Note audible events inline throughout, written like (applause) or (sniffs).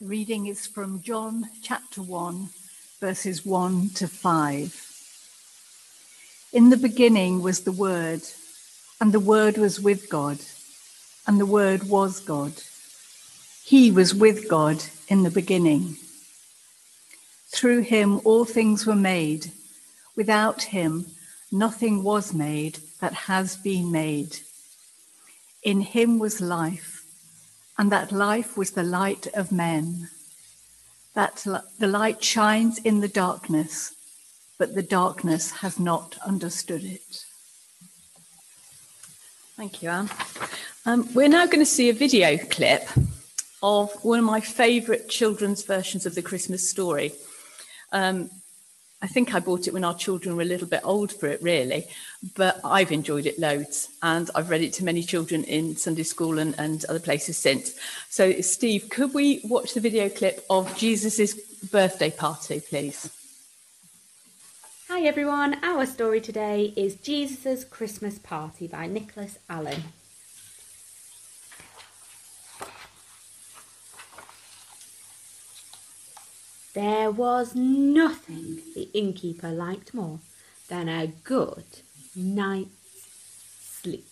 The reading is from John chapter 1, verses 1 to 5. In the beginning was the Word, and the Word was with God, and the Word was God. He was with God in the beginning. Through him all things were made. Without him nothing was made that has been made. In him was life and that life was the light of men. That the light shines in the darkness, but the darkness has not understood it. Thank you, Anne. Um, we're now going to see a video clip of one of my favourite children's versions of the Christmas story. Um, I think I bought it when our children were a little bit old for it, really, but I've enjoyed it loads and I've read it to many children in Sunday school and, and other places since. So, Steve, could we watch the video clip of Jesus' birthday party, please? Hi everyone, our story today is Jesus' Christmas Party by Nicholas Allan. There was nothing the innkeeper liked more than a good night's sleep.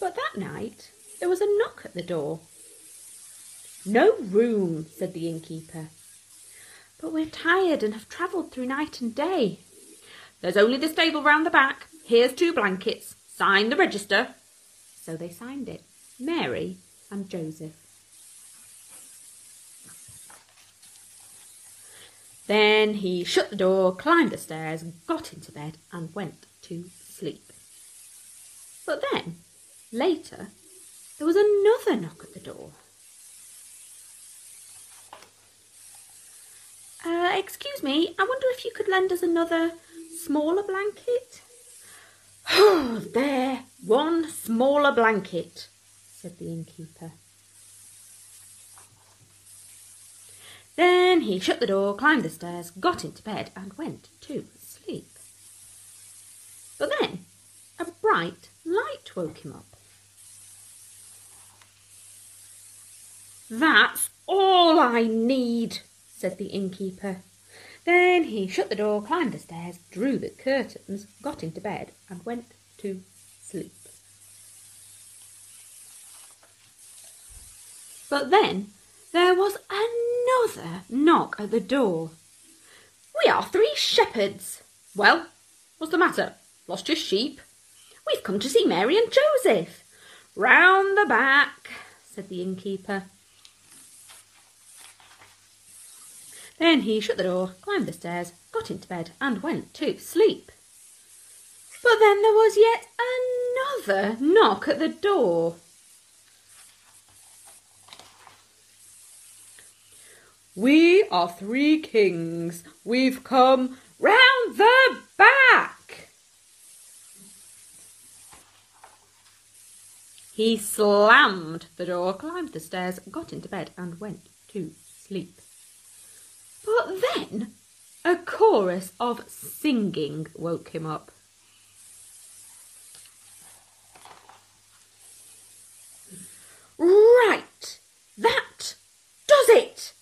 But that night there was a knock at the door. No room, said the innkeeper. But we're tired and have travelled through night and day. There's only the stable round the back. Here's two blankets. Sign the register. So they signed it. Mary and Joseph. Then he shut the door, climbed the stairs, got into bed, and went to sleep. But then, later, there was another knock at the door. Uh, excuse me, I wonder if you could lend us another smaller blanket? Oh, (sighs) there, one smaller blanket said the innkeeper. Then he shut the door, climbed the stairs, got into bed, and went to sleep. But then a bright light woke him up. That's all I need, said the innkeeper. Then he shut the door, climbed the stairs, drew the curtains, got into bed, and went to sleep. But then there was another knock at the door. We are three shepherds. Well, what's the matter? Lost your sheep? We've come to see Mary and Joseph. Round the back, said the innkeeper. Then he shut the door, climbed the stairs, got into bed, and went to sleep. But then there was yet another knock at the door. We are three kings. We've come round the back. He slammed the door, climbed the stairs, got into bed, and went to sleep. But then a chorus of singing woke him up. Right, that does it,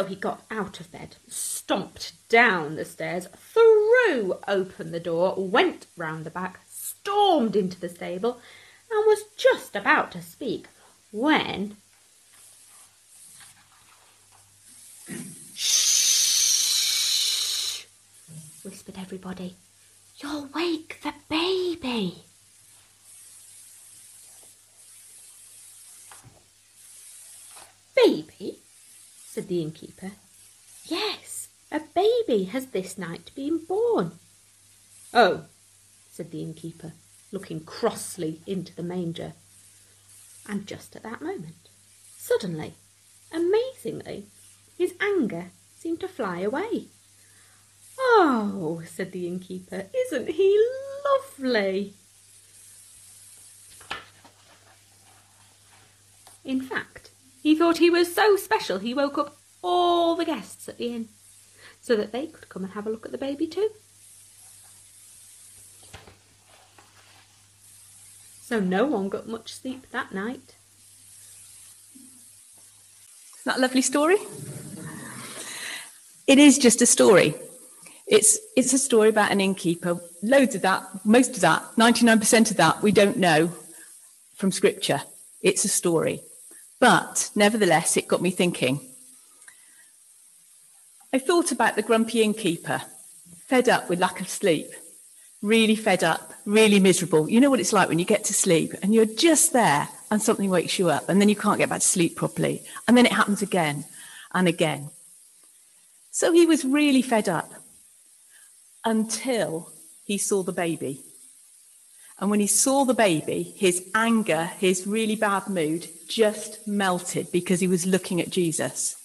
so he got out of bed, stomped down the stairs, threw open the door, went round the back, stormed into the stable, and was just about to speak when. Shh! (sniffs) whispered everybody. You'll wake the baby. Baby? Said the innkeeper. Yes, a baby has this night been born. Oh, said the innkeeper, looking crossly into the manger. And just at that moment, suddenly, amazingly, his anger seemed to fly away. Oh, said the innkeeper, isn't he lovely? In fact, he thought he was so special he woke up all the guests at the inn so that they could come and have a look at the baby too. So no one got much sleep that night. Isn't that lovely story? It is just a story. It's, it's a story about an innkeeper. Loads of that, most of that, 99% of that, we don't know from scripture. It's a story. But nevertheless, it got me thinking. I thought about the grumpy innkeeper, fed up with lack of sleep, really fed up, really miserable. You know what it's like when you get to sleep and you're just there and something wakes you up and then you can't get back to sleep properly. And then it happens again and again. So he was really fed up until he saw the baby. And when he saw the baby, his anger, his really bad mood just melted because he was looking at Jesus.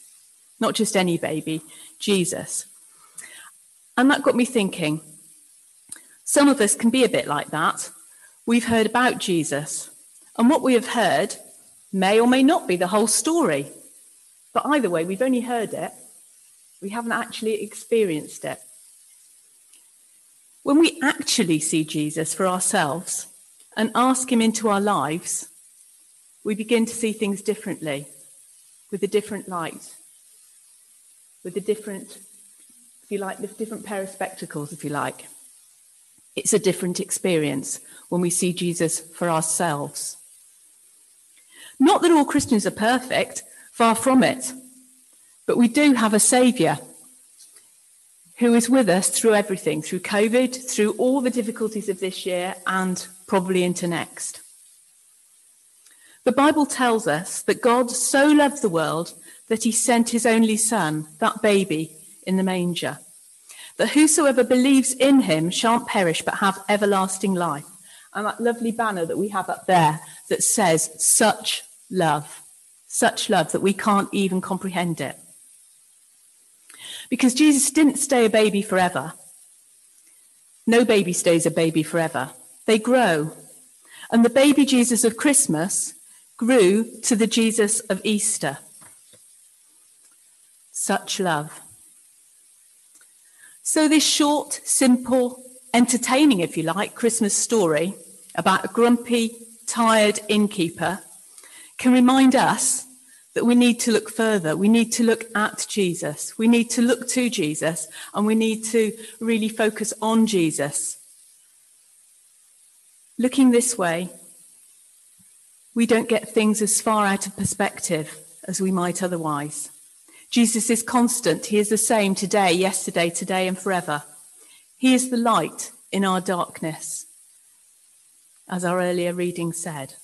Not just any baby, Jesus. And that got me thinking. Some of us can be a bit like that. We've heard about Jesus, and what we have heard may or may not be the whole story. But either way, we've only heard it, we haven't actually experienced it. When we actually see Jesus for ourselves and ask Him into our lives, we begin to see things differently, with a different light, with a different, if you like, different pair of spectacles, if you like. It's a different experience when we see Jesus for ourselves. Not that all Christians are perfect, far from it, but we do have a Saviour who is with us through everything, through COVID, through all the difficulties of this year, and probably into next. The Bible tells us that God so loved the world that he sent his only Son, that baby, in the manger, that whosoever believes in him shan't perish but have everlasting life. And that lovely banner that we have up there that says, such love, such love that we can't even comprehend it. Because Jesus didn't stay a baby forever. No baby stays a baby forever. They grow. And the baby Jesus of Christmas grew to the Jesus of Easter. Such love. So, this short, simple, entertaining, if you like, Christmas story about a grumpy, tired innkeeper can remind us that we need to look further. We need to look at Jesus. We need to look to Jesus and we need to really focus on Jesus. Looking this way, we don't get things as far out of perspective as we might otherwise. Jesus is constant. He is the same today, yesterday, today, and forever. He is the light in our darkness, as our earlier reading said.